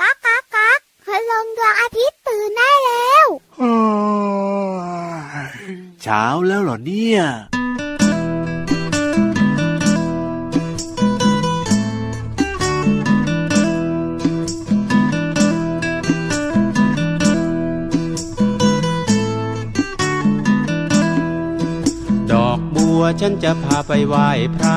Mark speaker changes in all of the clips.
Speaker 1: ก๊ากก๊ากก๊ากคืลงดวงอาทิตย์ตื่นได้แล้ว
Speaker 2: เช้าแล้วเหรอเนี่ย
Speaker 3: ดอกบัวฉันจะพาไปไหว้พระ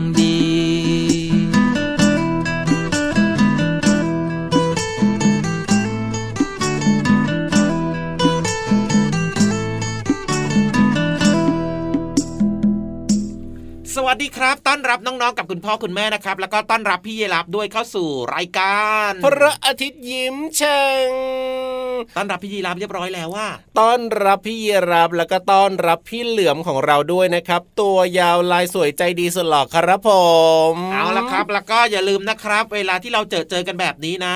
Speaker 4: สวัสดีครับ ต้อนรับน้องๆ กับคุณพ่อคุณแม่นะครับ แล้วก็ต้อนรับพี่เยลับด้วยเข้าสู่รายการ
Speaker 5: พระอาทิตย์ยิ้มแฉ่ง
Speaker 4: ต้อนรับพี่เยลับเรียบร้อยแล้วว่า
Speaker 5: ต้อนรับพี่เยรับแล้วก็ต้อนรับพี่เหลือมของเราด้วยนะครับ ตัวยาวลายสวยใจดีสุดหล่อครับผม
Speaker 4: เอาละครับ แล้วก็อย่าลืมนะครับ เวลาที่เราเจอเจอกันแบบนี้นะ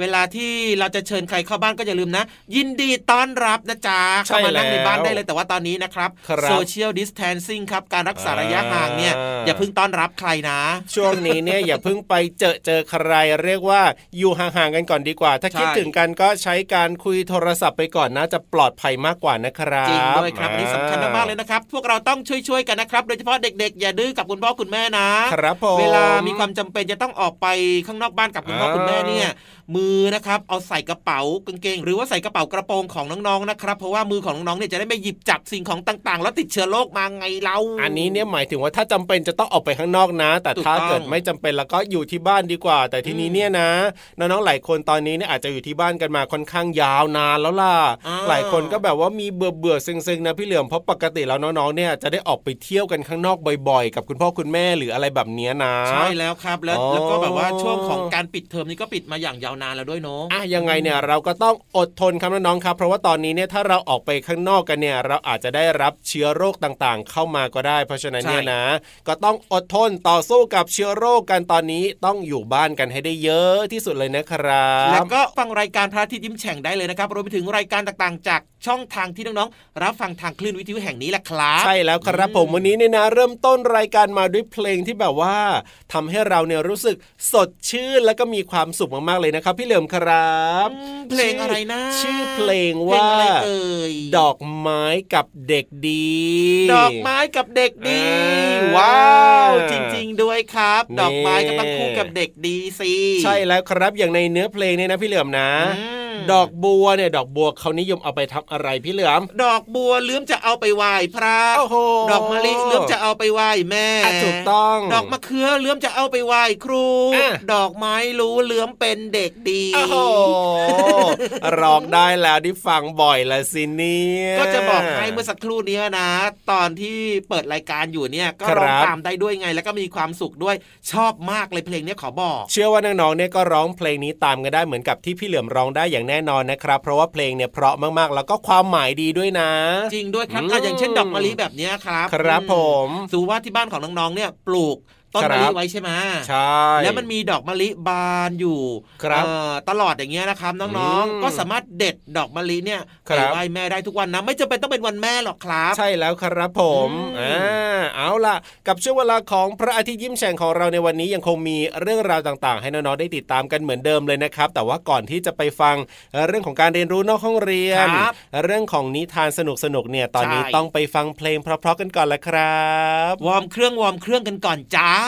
Speaker 4: เวลาที่เราจะเชิญใครเข้าบ้านก็อย่าลืมนะ ยินดีต้อนรับนะจ๊ะเข้ามานั่งในบ้านได้เลยแต่ว่าตอนนี้นะครับโซเชียลดิสแทนซิ่งครับการรักษาระยะห่างเนี่ยอย่าเพิ่งต้อนรับใครนะ
Speaker 5: ช่วงนี้เนี่ยอย่าเพิ่งไปเจอเจอใครเรียกว่าอยู่ห่างๆกันก่อนดีกว่า ถ้า
Speaker 4: ใช่
Speaker 5: คิดถึงกันก็ใช้การคุยโทรศัพท์ไปก่อนนะจะปลอดภัยมากกว่านะครับ
Speaker 4: จริงด้วยครับอันนี้สำคัญมากๆเลยนะครับ พวกเราต้องช่วยๆกันนะครับ โดยเฉพาะเด็กๆ อย่าดื้อกับคุณพ่อคุณแม่นะ
Speaker 5: ครับผม
Speaker 4: เวลามีความจำเป็นจะต้องออกไปข้างนอกบ้านกับคุณพ่อ
Speaker 5: อ่า
Speaker 4: คุณแม่เนี่ย มือนะครับ เอาใส่กระเป๋ากางเกง หรือว่าใส่กระเป๋ากระโปรงของน้องๆนะครับ เพราะว่ามือของน้องๆเนี่ยจะได้ไม่หยิบจับสิ่งของต่างๆ แล้วติดเชื้อโรคมาไงเรา
Speaker 5: อันนี้เนี่ยหมายถึงว่าถ้าจำเป็นจะต้องออกไปข้างนอกนะ แต่ถ้า
Speaker 4: ถูกต้อง
Speaker 5: เกิดไม่จำเป็นแล้วก็อยู่ที่บ้านดีกว่า แต่ทีนี้เนี่ยนะน้องๆหลายคนตอนนี้เนี่ยอาจจะอยู่ที่บ้านกันมาค่อนข้างยาวนานแล้วล่ะ
Speaker 4: อ่า
Speaker 5: หลายคนก็แบบว่ามีเบื่อเบื่อๆเซ็งๆนะพี่เหลือมเพราะปกติแล้วน้องๆเนี่ยจะได้ออกไปเที่ยวกันข้างนอกบ่อยๆ กับคุณพ่อคุณแม่หรืออะไรแบบเนี้ยนะ
Speaker 4: ใช่แล้วครับแล้ว
Speaker 5: อ๋อ
Speaker 4: แล้วก็แบบว่าช่วงของการปิดเทอมนี้ก็ปิดมาอย่างยาวนานแล้วด้วยเนาะ
Speaker 5: อะยังไงเนี่ยเราก็ต้องอดทนครับน้องๆครับ เพราะว่าตอนนี้เนี่ยถ้าเราออกไปข้างนอกกันเนี่ย เราอาจจะได้รับเชื้อโรคต่างๆ เข้ามาก็ได้ เพราะฉะนั้นเนี่ยนะ ก็ต้องอดทนต่อสู้กับเชื้อโรคกันตอนนี้ต้องอยู่บ้านกันให้ได้เยอะที่สุดเลยนะครับ
Speaker 4: แล้วก็ฟังรายการพระอาทิตย์ยิ้มแฉ่งได้เลยนะครับรวมไปถึงรายการต่างๆ จากช่องทางที่น้องๆรับฟังทางคลื่นวิทยุแห่งนี้แหละครับ
Speaker 5: ใช่แล้วครับผมวันนี้เนี่ยนะเริ่มต้นรายการมาด้วยเพลงที่แบบว่าทำให้เราเนี่ยรู้สึกสดชื่นแล้วก็มีความสุขมากๆเลยนะครับ พี่เหลิมครับ
Speaker 4: อืมเพลงอะไรนะ
Speaker 5: ชื่อเพลง
Speaker 4: เพลง
Speaker 5: ว่า
Speaker 4: อะไรเอ่ย
Speaker 5: ดอกไม้กับเด็กดี
Speaker 4: ดอกไม้กับเด็กดี
Speaker 5: อ่า
Speaker 4: ว้าวจริง ๆ ด้วยครับ
Speaker 5: นี่
Speaker 4: ดอกไม้ก็ต้องคู่กับเด็กดีสิ
Speaker 5: ใช่แล้วครับอย่างในเนื้อเพลงเนี่ยนะพี่เหลือมนะ
Speaker 4: อืม
Speaker 5: ดอกบัวเนี่ยดอกบัวเขานิยมเอาไปทำอะไรพี่เหลือม
Speaker 4: ดอกบัวเลื่อมจะเอาไปไหว้พระ
Speaker 5: โอ้โห
Speaker 4: ดอกมะลิเลื่อมจะเอาไปไหว้แม่
Speaker 5: อะถูกต้อง
Speaker 4: ดอกมะเขือเลื่อมจะเอาไปไหว้ครู
Speaker 5: อะ
Speaker 4: ดอกไม้รู้เลื่อมเป็นเด็กดี
Speaker 5: โอ้โหร้องได้แล้วที่ฟังบ่อยละสิเนี่ย
Speaker 4: ก็จะบอกให้เมื่อสักครู่เนี้ยนะ ตอนที่เปิดรายการอยู่เนี่ยก็
Speaker 5: ครับ
Speaker 4: ร้องตามได้ด้วยไง แล้วก็มีความสุขด้วยชอบมากเลยเพลงเนี้ยขอบอก
Speaker 5: เชื่อว่าน้องๆเนี่ยก็ร้องเพลงนี้ตามกันได้เหมือนกับที่พี่เหลือมร้องได้อย่างแน่นอนนะครับ เพราะว่าเพลงเนี่ยเพราะมากๆ แล้วก็ความหมายดีด้วยนะ
Speaker 4: จริงด้วยครับ
Speaker 5: อืม
Speaker 4: อะอย่างเช่นดอกมะลิแบบเนี้ยครับ
Speaker 5: ครับ
Speaker 4: อื
Speaker 5: ผม
Speaker 4: สมมุติว่าที่บ้านของน้องๆเนี่ยปลูก ต้น
Speaker 5: ครับ
Speaker 4: มะลิไว้ใช่ไหม
Speaker 5: ใช่
Speaker 4: แล้วมันมีดอกมะลิบานอยู่
Speaker 5: ครับ
Speaker 4: เอ่อตลอดอย่างเงี้ยนะครับน้อง
Speaker 5: อืม
Speaker 4: ๆก็สามารถเด็ดดอกมะลิเนี่ย
Speaker 5: ครั
Speaker 4: ไป
Speaker 5: บ
Speaker 4: ไหว้แม่ได้ทุกวันนะไม่จำเป็นต้องเป็นวันแม่หรอกครับ
Speaker 5: ใช่แล้วครับผม
Speaker 4: อืม
Speaker 5: อ่าเอาล่ะ กับช่วงเวลาของพระอาทิตย์ยิ้มแฉ่งของเราในวันนี้ยังคงมีเรื่องราวต่างๆ ให้น้องๆได้ติดตามกันเหมือนเดิมเลยนะครับ แต่ว่าก่อนที่จะไปฟังเรื่องของการเรียนรู้นอกห้องเรียน
Speaker 4: ครับ
Speaker 5: เรื่องของนิทานสนุกๆเนี่ยตอนนี้
Speaker 4: ใช่
Speaker 5: ต้องไปฟังเพลงเพราะๆกันก่อนละครับ
Speaker 4: วอร์มเครื่องวอร์มเครื่องกันก่อนจ้า
Speaker 6: คื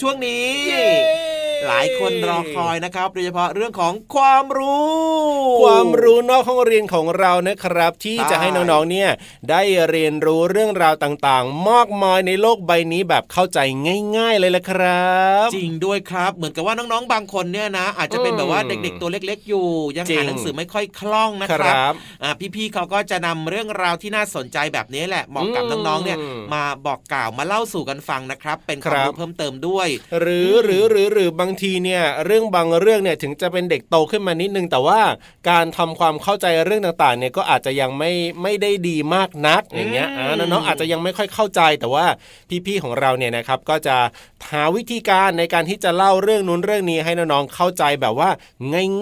Speaker 6: ช่วง
Speaker 4: นี้ รอคอยนะครับ โดยเฉพาะเรื่องของความรู้
Speaker 5: ความรู้นอกห้องเรียนของเรานะครับ ที่
Speaker 4: ใช่
Speaker 5: จะให้น้องๆเนี่ยได้เรียนรู้เรื่องราวต่างๆ มากมายในโลกใบนี้แบบเข้าใจง่าย ๆ เลยละครับ
Speaker 4: จริงด้วยครับเหมือนกับว่าน้องๆบางคนเนี่ยนะ อาจจะเป็นแบบว่า
Speaker 5: อืม
Speaker 4: เด็กๆตัวเล็ก ๆ อยู่ ยัง
Speaker 5: จริง
Speaker 4: อ่านหนังสือไม่ค่อยคล่องนะค
Speaker 5: ค
Speaker 4: รั
Speaker 5: รับ
Speaker 4: อ่าพี่ๆเขาก็จะนำเรื่องราวที่น่าสนใจแบบนี้แหละเหมาะกับ
Speaker 5: อืม
Speaker 4: น้องๆเนี่ยมาบอกกล่าวมาเล่าสู่กันฟังนะครับ เป็นความ
Speaker 5: ครับ
Speaker 4: รู้เพิ่มเติมด้วย
Speaker 5: หรือหรือหรือหรือบางทีเนี่ยเรื่องบางเรื่องเนี่ยถึงจะเป็นเด็กโตขึ้นมานิดนึง แต่ว่าการทำความเข้าใจเรื่องต่างๆเนี่ยก็อาจจะยังไม่ไม่ได้ดีมากนักอย่างเงี้ย
Speaker 4: อืม
Speaker 5: อ่าน้องๆอาจจะยังไม่ค่อยเข้าใจแต่ว่าพี่ๆของเราเนี่ยนะครับก็จะหาวิธีการในการที่จะเล่าเรื่องนู้นเรื่องนี้ให้น้องๆเข้าใจแบบว่า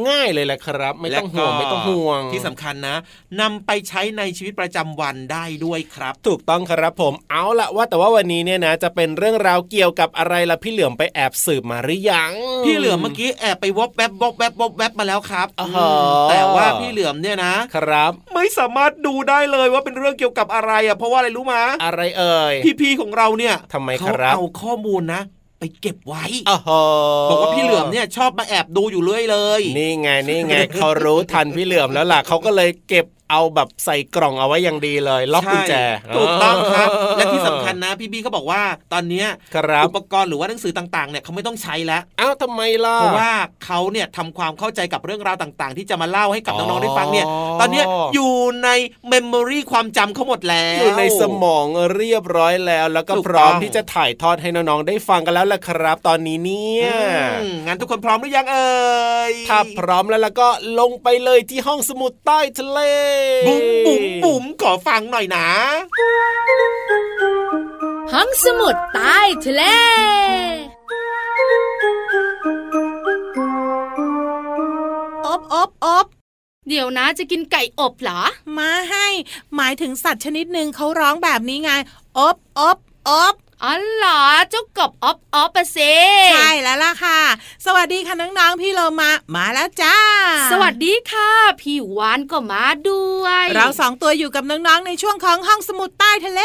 Speaker 5: ง่ายๆเลยแหละครับ ไม่ต้องห่วง
Speaker 4: และก็
Speaker 5: ไม่ต้องห่วง
Speaker 4: ที่สำคัญนะนำไปใช้ในชีวิตประจำวันได้ด้วยครับ
Speaker 5: ถูกต้องครับผมเอาละว่าแต่ว่าวันนี้เนี่ยนะจะเป็นเรื่องราวเกี่ยวกับอะไรล่ะพี่เหลือมไปแอบสืบมาหรือยัง
Speaker 4: พี่เหลือมเมื่อกี้แอบไปวบแวบวบแวบวบแวบมาแล้วครับ
Speaker 5: อ๋อ
Speaker 4: อืมแต่ว่าพี่เหลือมเนี่ยนะ
Speaker 5: ครับ
Speaker 4: ไม่สามารถดูได้เลยว่าเป็นเรื่องเกี่ยวกับอะไรอะเพราะว่าอะไรรู้มา
Speaker 5: อะไรเอ่ย
Speaker 4: พี่ๆของเราเนี่ย
Speaker 5: ทำไม
Speaker 4: เขา
Speaker 5: ครับ
Speaker 4: เอาข้อมูลนะไปเก็บไว้
Speaker 5: อ๋อ
Speaker 4: บอกว่าพี่เหลือมเนี่ยชอบมาแอบดูอยู่เรื่อยเลย
Speaker 5: นี่ไงนี่ไงเขารู้ทันพี่เหลือมแล้วล่ะเขาก็เลยเก็บ เอาแบบใส่กล่องเอาไว้อย่างดีเลย ล็อกกุญแจ
Speaker 4: ใช่ถูกต้องครับ และที่สำคัญนะ พี่บี้เขาบอกว่าตอนเนี้ย
Speaker 5: ครับ
Speaker 4: อุปกรณ์หรือว่าหนังสือต่างๆเนี่ยเขาไม่ต้องใช้แล้ว
Speaker 5: อ้าวทำไมล่ะ
Speaker 4: เพราะว่าเขาเนี่ยทำความเข้าใจกับเรื่องราวต่างๆ ที่จะมาเล่าให้กับน้องๆได้ฟังเนี่ยตอนเนี้ยอยู่ในเมมโมรีความจำเขาหมดแล้ว
Speaker 5: อยู่ในสมองเรียบร้อยแล้ว แล้วก็
Speaker 4: ถูก
Speaker 5: พร้อม
Speaker 4: ต้อง
Speaker 5: ที่จะถ่ายทอดให้น้องๆได้ฟังกันแล้วล่ะครับ ตอนนี้เนี่ย
Speaker 4: อืมงั้นทุกคนพร้อมหรือยังเอ่ย
Speaker 5: ถ้าพร้อมแล้วแล้วก็ลงไปเลยที่ห้องสมุดใต้ทะเล
Speaker 4: บุ๋มบุ๋มบุ๋มขอฟังหน่อยนะ
Speaker 7: ห้องสมุดใต้ทะเล
Speaker 8: อบอบอบ
Speaker 7: เดี๋ยวนะจะกินไก่อบเหรอ
Speaker 8: มาให้ หมายถึงสัตว์ชนิดหนึ่งเขาร้องแบบนี้ไง อบอบอบ
Speaker 7: อ๋อเหรอเจ้ากบอบอบปะเซ
Speaker 8: ใช่แล้วล่ะค่ะ สวัสดีค่ะน้องๆพี่โลมามาแล้วจ้า
Speaker 7: สวัสดีค่ะ พี่วานก็มาด้วย
Speaker 8: เราสองตัวอยู่กับน้องๆในช่วงของห้องสมุดใต้ทะเล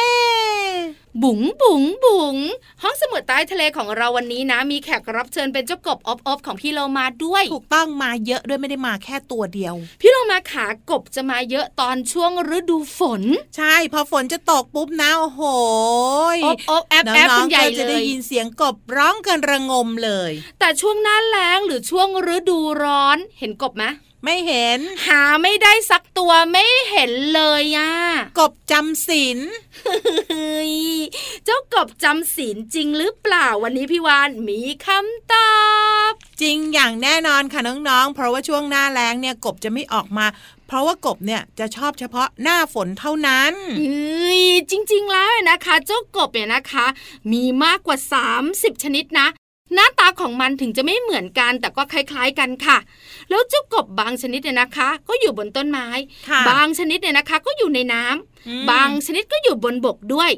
Speaker 9: บุ๋งบุ๋งบุ๋งห้องสมุดใต้ทะเลของเราวันนี้นะ มีแขกรับเชิญเป็นเจ้ากบอบอบของพี่เรามาด้วย
Speaker 10: ถูกต้องมาเยอะด้วยไม่ได้มาแค่ตัวเดียว
Speaker 9: พี่เรามาขากบจะมาเยอะตอนช่วงฤดูฝน
Speaker 10: ใช่ พอฝนจะตกปุ๊บนะโอ้โห
Speaker 9: อบอบแอบแอบเป็นใหญ่เลย
Speaker 10: จะได้ยินเสียงกบร้องกันระงมเลย
Speaker 9: แต่ช่วงหน้าแล้งหรือช่วงฤดูร้อนเห็นกบไหม
Speaker 10: ไม่เห็น
Speaker 9: หาไม่ได้สักตัวไม่เห็นเลยอะ
Speaker 10: กบจำศีล
Speaker 9: เจ้ากบจำศีลจริงหรือเปล่าวันนี้พี่วานมีคำตอบ
Speaker 10: จริงอย่างแน่นอนค่ะน้องๆ เพราะว่าช่วงหน้าแล้งเนี่ยกบจะไม่ออกมาเพราะว่ากบเนี่ยจะชอบเฉพาะหน้าฝนเท่านั้น
Speaker 9: เฮ้ยจริง ๆ แล้วนะคะ เจ้ากบเนี่ยนะคะ มีมากกว่า 30 ชนิดนะ หน้าตาของมันถึงจะไม่เหมือนกัน แต่ก็คล้าย ๆกันค่ะ แล้วเจ้ากบบางชนิดเนี่ยนะคะ ก็อยู่บนต้นไม้
Speaker 10: ค่ะ
Speaker 9: บางชนิดเนี่ยนะคะ ก็อยู่ในน้ำ
Speaker 10: อืม
Speaker 9: บางชนิดก็อยู่บนบกด้วย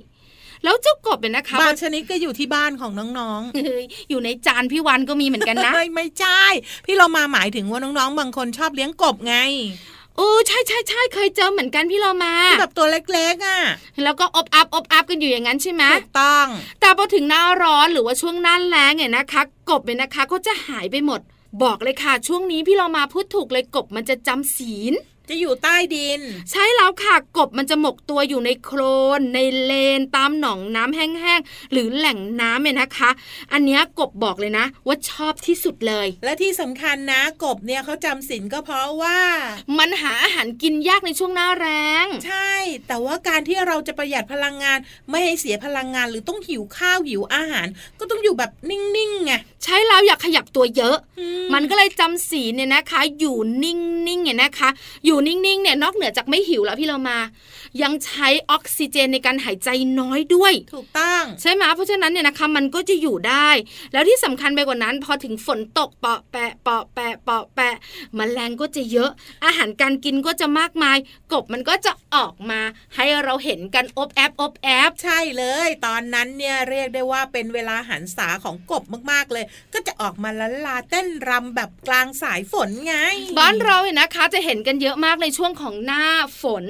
Speaker 9: แล้วเจ้ากบเนี่ยนะคะ
Speaker 10: บางชนิดก็อยู่ที่บ้านของน้อง
Speaker 9: เฮ้ยอยู่ในจานพี่วันก็มีเหมือนกัน
Speaker 10: ๆ
Speaker 9: นะ
Speaker 10: เฮ้ยไม่ใช่ พี่เรามาหมายถึงว่าน้องๆ บางคนชอบเลี้ยงกบไง
Speaker 9: โอ้ใช่ใช่ใช่เคยเจอเหมือนกันพี่เรามา
Speaker 10: ที่แบบตัวเล็กๆอะ
Speaker 9: แล้วก็อบอัพอบอัพกันอยู่อย่างนั้นใช่ไหม
Speaker 10: ถูกต้อง
Speaker 9: แต่พอถึงหน้าร้อนหรือว่าช่วงหน้าแล้งเนี่ยนะคะ กบเนี่ยนะคะก็จะหายไปหมด บอกเลยค่ะ ช่วงนี้พี่เรามาพูดถูกเลยกบมันจะจำศีล
Speaker 10: จะอยู่ใต้ดิน
Speaker 9: ใช่แล้วค่ะกบมันจะหมกตัวอยู่ในโคลน ในเลนตามหนองน้ำแห้งๆหรือแหล่งน้ำเนี่ยนะคะ อันเนี้ยกบบอกเลยนะ ว่าชอบที่สุดเลย
Speaker 10: และที่สำคัญนะ กบเนี่ยเขาจำศีลก็เพราะว่า
Speaker 9: มันหาอาหารกินยากในช่วงหน้าแรง
Speaker 10: ใช่ แต่ว่าการที่เราจะประหยัดพลังงานไม่ให้เสียพลังงานหรือต้องหิวข้าวหิวอาหาร ก็ต้องอยู่แบบนิ่งๆไง
Speaker 9: ใช่แล้วอยากขยับตัวเยอะ
Speaker 10: อืม
Speaker 9: มันก็เลยจำศีลเนี่ยนะคะ อยู่นิ่งๆเนี่ยนะคะอยูู่่นิ่งๆเนี่ยนอกเหนือจากไม่หิวแล้วพี่เรามา ยังใช้ออกซิเจนในการหายใจน้อยด้วย
Speaker 10: ถูกต้อง
Speaker 9: ใช่ไหมเพราะฉะนั้นเนี่ยนะคะมันก็จะอยู่ได้ แล้วที่สำคัญไปกว่านั้นพอถึงฝนตกเปาะแปะเปาะแปะเปาะแปะมแมลงก็จะเยอะ อาหารการกินก็จะมากมาย กบมันก็จะออกมาให้เราเห็นกันอบแอบอบแอบ
Speaker 10: ใช่เลย ตอนนั้นเนี่ยเรียกได้ว่าเป็นเวลาหันษาของกบมากๆเลย ก็จะออกมาละลาเต้นรำแบบกลางสายฝนไง
Speaker 9: บ้านเราเนี่ยนะคะจะเห็นกันเยอะมากในช่วงของหน้าฝน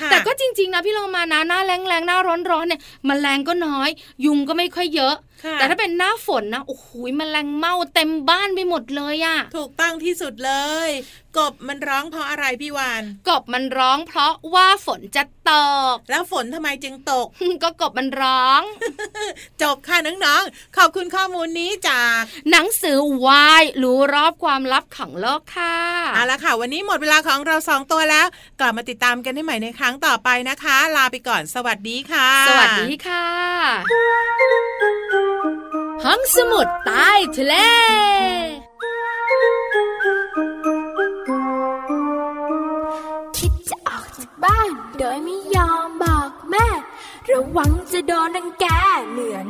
Speaker 10: ค่ะ
Speaker 9: แต่ก็จจริง ๆ นะพี่เรามานะหน้าแรงๆหน้าร้อนๆเนี่ยมแมลงก็น้อย ยุงก็ไม่ค่อยเยอะ แต่ถ้าเป็นหน้าฝนนะโอ้โหแมลงเม่าเต็มบ้านไปหมดเลยอะ
Speaker 10: ถูกต้องที่สุดเลย กบมันร้องเพราะอะไรพี่วาน
Speaker 9: กบมันร้องเพราะว่าฝนจะตก
Speaker 10: แล้วฝนทำไมจึงตก
Speaker 9: ก็กบมันร้อง
Speaker 10: จบค่ะน้องๆขอบคุณข้อมูลนี้จาก
Speaker 9: หนังสือวายรู้รอบความลับของโลกค่ะ
Speaker 10: เอาละค่ะ วันนี้หมดเวลาของเราสองตัวแล้ว กลับมาติดตามกันได้ใหม่ในครั้งต่อไปนะคะ ลาไปก่อนสวัสดีค่ะ
Speaker 9: สวัสดีค่ะ ห้องสมุดใต้ทะเล
Speaker 11: คิดจะออกจากบ้าน โดยไม่ยอมบอกแม่ ระวังจะโดนรังแกเหมือน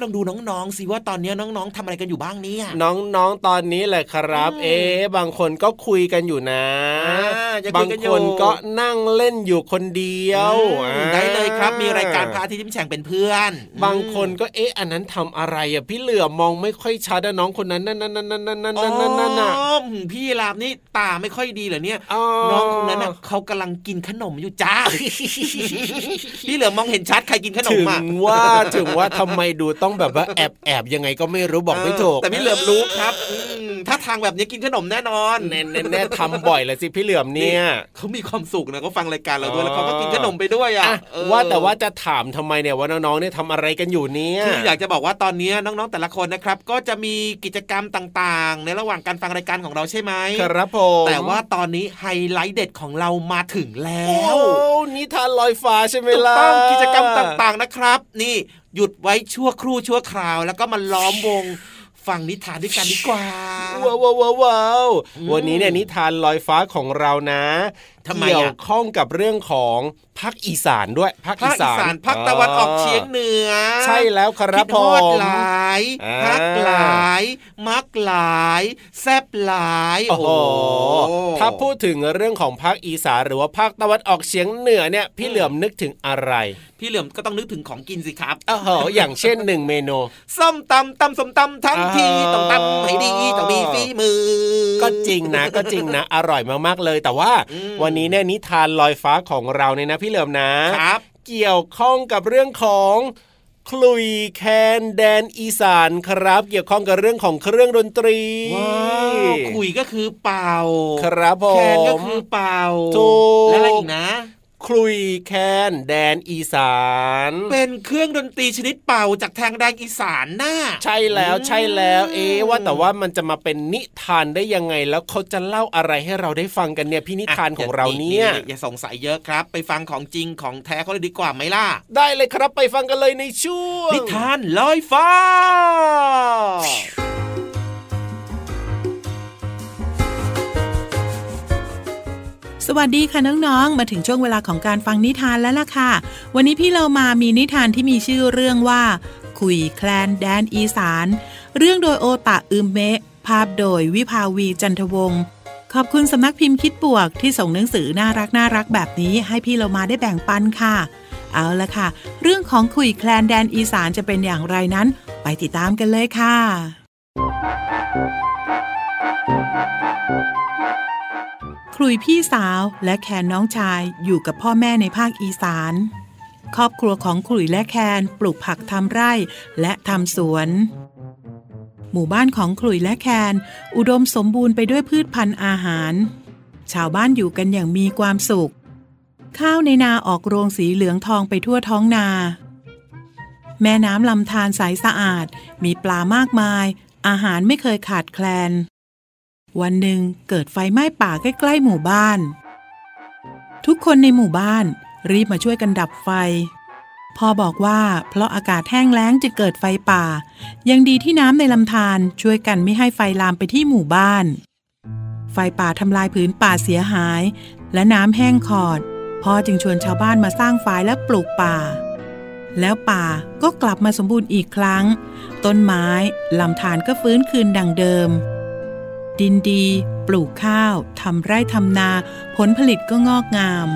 Speaker 11: ต้องดูน้ อ
Speaker 4: งๆสิว่าตอนนี้น้องๆทำอะไรกันอยู่บ้างเนี่ย
Speaker 5: น้องๆตอนนี้แหละครับ เอ๊บางคนก็คุยกันอยู่นะ บางคนก็นั่งเล่นอยู่คนเดียว
Speaker 4: ได้เลยครับมีรายการพระอาทิตย์ทิมแฉ่งเป็นเพื่อน
Speaker 5: บางคนก็เอ๊ะอันนั้นทำอะไรอะพี่เหลือมองไม่ค่อยชัดน้องคนนั้นนั่นนั่นนั่นนั่นนั่นนั่นนั่นนั่นน่ะ
Speaker 4: พี่ลาบนี่ตาไม่ค่อยดีเหรอเนี่ยน้องคนนั้นเขากำลังกินขนมอยู่จ้าพี่เหลือมองเห็นชัดใครกินขนม
Speaker 5: ถึงว่าถึงว่าทำไมดูต้องแบบว่าแอบแอบยังไงก็ไม่รู้บอกไม่ถูก
Speaker 4: แต่พี่เหลือมรู้ครับ ถ้าทางแบบนี้กินขนมแน่นอน
Speaker 5: แน่แน่ทำบ่อยเลยสิพี่เหลือมเนี่ย
Speaker 4: เขามีความสุขนะเขาฟังรายการเราด้วยแล้วเขาก็กินขนมไปด้วยอะ
Speaker 5: ว่าแต่ว่าจะถามทำไมเนี่ยว่าน้องๆเนี่ยทำอะไรกันอยู่เนี่ย
Speaker 4: คืออยากจะบอกว่าตอนนี้น้องๆแต่ละคนนะครับ ก็จะมีกิจกรรมต่างๆ ในระหว่างการฟังรายการของเราใช่ไหม
Speaker 5: ครับผม
Speaker 4: แต่ว่าตอนนี้ไฮไลท์เด็ดของเรามาถึงแล้ว
Speaker 5: โอ้นิทานลอยฟ้าใช่ไหมล่ะ
Speaker 4: ต้องกิจกรรมต่างๆนะครับ นี่หยุดไว้ชั่วครู่ชั่วคราว แล้วก็มาล้อมวง ฟังนิทานด้วยกันดีกว่า
Speaker 5: ว้าวว้าวว้าววันนี้เนี่ยนิทานลอยฟ้าของเรานะเกี่ยวข้องกับเรื่องของภาคอีสานด้วยภาคอีสาน
Speaker 4: ภาคตะวันออกเฉียงเหนือ
Speaker 5: ใช่แล้วครับ
Speaker 4: ผมหลายพักหลาย มักหลาย แซบหลายโอ้โห
Speaker 5: ถ้าพูดถึงเรื่องของภาคอีสานหรือว่าภาคตะวันออกเฉียงเหนือเนี่ยพี่เหลือมนึกถึงอะไร
Speaker 4: พี่เหลือมก็ต้องนึกถึงของกินสิครับ
Speaker 5: อ๋ออย่างเช่นหนึ่งเมนู
Speaker 4: ส้มตำตำส้มตำทั้งทีต้องตำให้ดีต้องมีฝีมือ
Speaker 5: ก็จริงนะก็จริงนะ อร่อยมากๆเลยแต่ว่าวันนี้เนี่ยนิทานลอยฟ้าของเราเนี่ยนะพี่เหลิมนะ
Speaker 4: ครับ
Speaker 5: เกี่ยวข้องกับเรื่องของคลุยแคนแดนอีสานครับ เกี่ยวข้องกับเรื่องของเครื่องดนตรี
Speaker 4: ว้าวคุยก็คือเป่า
Speaker 5: ครับผมแค
Speaker 4: นก็คือเป่าและอะไรอีกนะ
Speaker 5: คลุยแคนแดนอีสาน
Speaker 4: เป็นเครื่องดนตรีชนิดเป่าจากทางแดนอีสานน่า
Speaker 5: ใช่แล้วใช่แล้ว เอ๊ว่าแต่ว่ามันจะมาเป็นนิทานได้ยังไง แล้วเขาจะเล่าอะไรให้เราได้ฟังกันเนี่ยพี่นิทานของเราเนี่ย
Speaker 4: อย่าสงสัยเยอะครับ ไปฟังของจริงของแท้เขาเลยดีกว่าไหมล่ะ
Speaker 5: ได้เลยครับไปฟังกันเลยในช่วง
Speaker 4: นิทานลอยฟ้า
Speaker 10: สวัสดีค่ะน้องๆ มาถึงช่วงเวลาของการฟังนิทานแล้วล่ะค่ะ วันนี้พี่เรามามีนิทานที่มีชื่อเรื่องว่า คุยแคลนแดนอีสาน เรื่องโดยโอตะอึมเมะ ภาพโดยวิภาวีจันทวงศ์ขอบคุณสำนักพิมพ์คิดบวกที่ส่งหนังสือน่ารักน่ารักแบบนี้ให้พี่เรามาได้แบ่งปันค่ะ เอาละค่ะ เรื่องของคุยแคลนแดนอีสานจะเป็นอย่างไรนั้น ไปติดตามกันเลยค่ะ คลุยพี่สาวและแคนน้องชายอยู่กับพ่อแม่ในภาคอีสาน ครอบครัวของคลุยและแคนปลูกผักทำไร่และทำสวน หมู่บ้านของคลุยและแคน อุดมสมบูรณ์ไปด้วยพืชพันธุ์อาหาร ชาวบ้านอยู่กันอย่างมีความสุข ข้าวในนาออกโรงสีเหลืองทองไปทั่วท้องนา แม่น้ำลำธารใสสะอาด มีปลามากมาย อาหารไม่เคยขาดแคลน วันหนึ่งเกิดไฟไหม้ป่าใกล้ๆหมู่บ้าน ทุกคนในหมู่บ้านรีบมาช่วยกันดับไฟ พ่อบอกว่าเพราะอากาศแห้งแล้งจะเกิดไฟป่า ยังดีที่น้ำในลำธารช่วยกันไม่ให้ไฟลามไปที่หมู่บ้าน ไฟป่าทำลายผืนป่าเสียหาย และน้ำแห้งขอด พ่อจึงชวนชาวบ้านมาสร้างฝายและปลูกป่า แล้วป่าก็กลับมาสมบูรณ์อีกครั้ง ต้นไม้ลำธารก็ฟื้นคืนดังเดิม ดินดี ปลูกข้าวทำไร่ทำนา ผลผลิตก็งอกงาม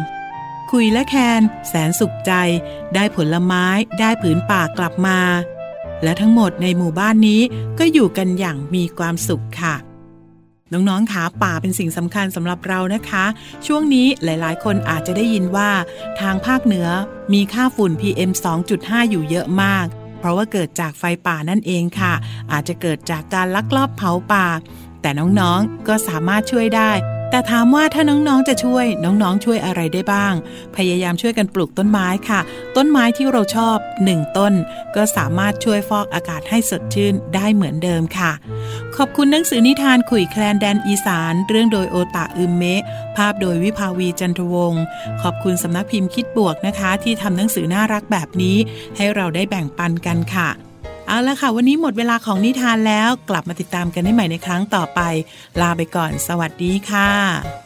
Speaker 10: คุยและแคน แสนสุขใจ ได้ผลไม้ได้ผืนป่ากลับมา และทั้งหมดในหมู่บ้านนี้ก็อยู่กันอย่างมีความสุขค่ะน้องๆขาป่าเป็นสิ่งสำคัญสำหรับเรานะคะ ช่วงนี้หลายๆ คนอาจจะได้ยินว่า ทางภาคเหนือมีค่าฝุ่น PM 2.5 อยู่เยอะมาก เพราะว่าเกิดจากไฟป่านั่นเองค่ะ อาจจะเกิดจากการลักลอบเผาป่า แต่น้องๆก็สามารถช่วยได้ แต่ถามว่าถ้าน้องๆจะช่วยน้องๆช่วยอะไรได้บ้าง พยายามช่วยกันปลูกต้นไม้ค่ะ ต้นไม้ที่เราชอบหนึ่งต้น ก็สามารถช่วยฟอกอากาศให้สดชื่นได้เหมือนเดิมค่ะ ขอบคุณหนังสือนิทานขุยแคลนแดนอีสาน เรื่องโดยโอตาอึมเมะภาพโดยวิภาวีจันทวงศ์ขอบคุณสำนักพิมพ์คิดบวกนะคะ ที่ทำหนังสือน่ารักแบบนี้ ให้เราได้แบ่งปันกันค่ะ เอาละค่ะ วันนี้หมดเวลาของนิทานแล้วกลับมาติดตามกันได้ใหม่ในครั้งต่อไป ลาไปก่อน สวัสดีค่ะ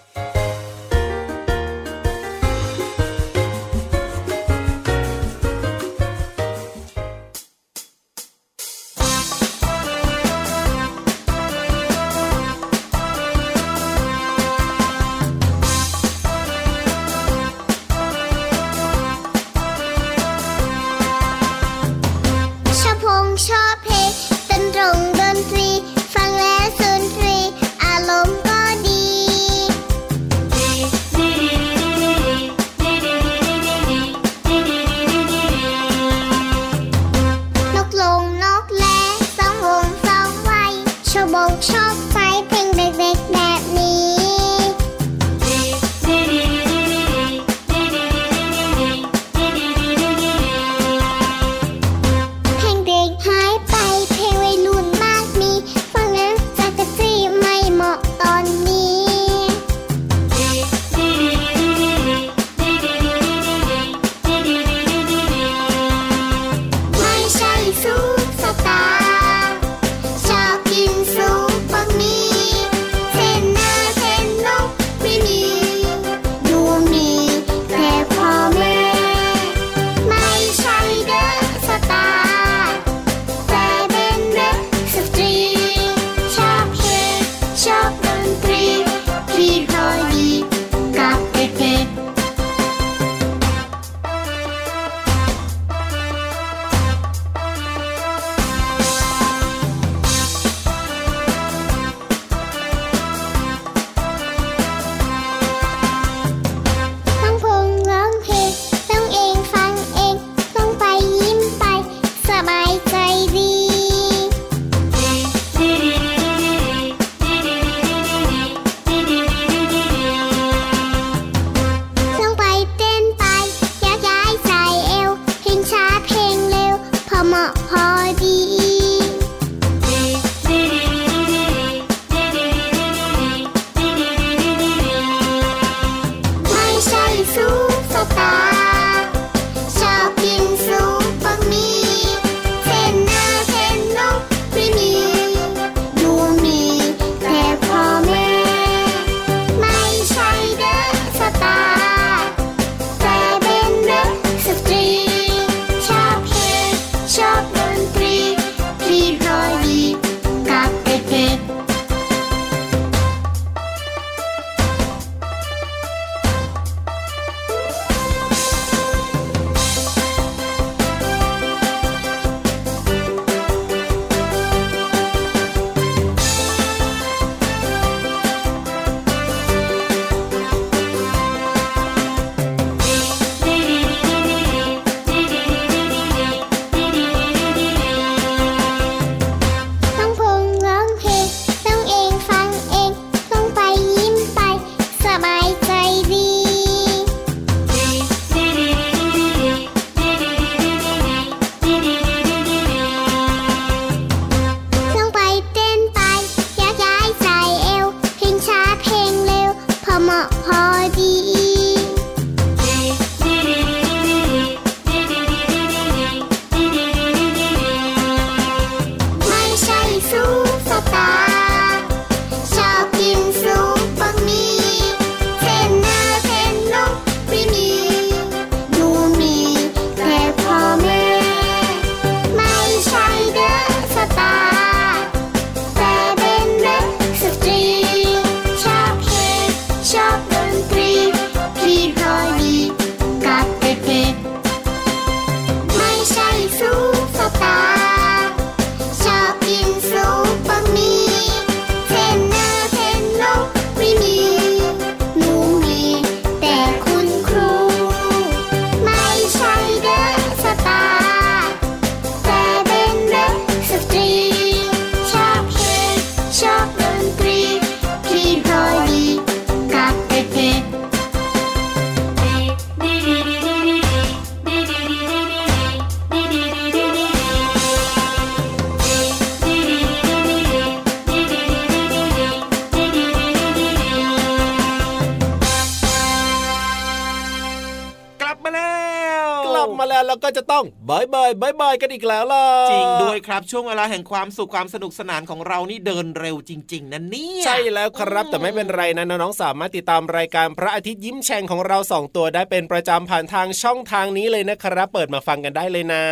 Speaker 5: บายบายบายบายกันอีกแล้วล่ะ
Speaker 4: จริงด้วยครับช่วงเวลาแห่งความสุขความสนุกสนานของเรานี่เดินเร็วจริง ๆนั่นนี่
Speaker 5: ใช่แล้วครับแต่ไม่เป็นไรนะน้องๆสามารถติดตามรายการพระอาทิตย์ยิ้มแฉ่งของเราสองตัวได้เป็นประจำผ่านทางช่องทางนี้เลยนะครับ เปิดมาฟังกันได้เลยนะ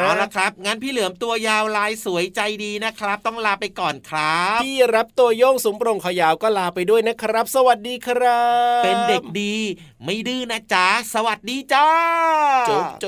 Speaker 4: เอาละครับงั้นพี่เหลือมตัวยาวลายสวยใจดีนะครับ ต้องลาไปก่อนครับ
Speaker 5: พี่รับตัวโย่งสูงโปร่งขายาวก็ลาไปด้วยนะครับ สวัสดีครับ
Speaker 4: เป็นเด็กดี ไม่ดื้อนะจ๊ะสวัสดีจ้า
Speaker 5: จบจ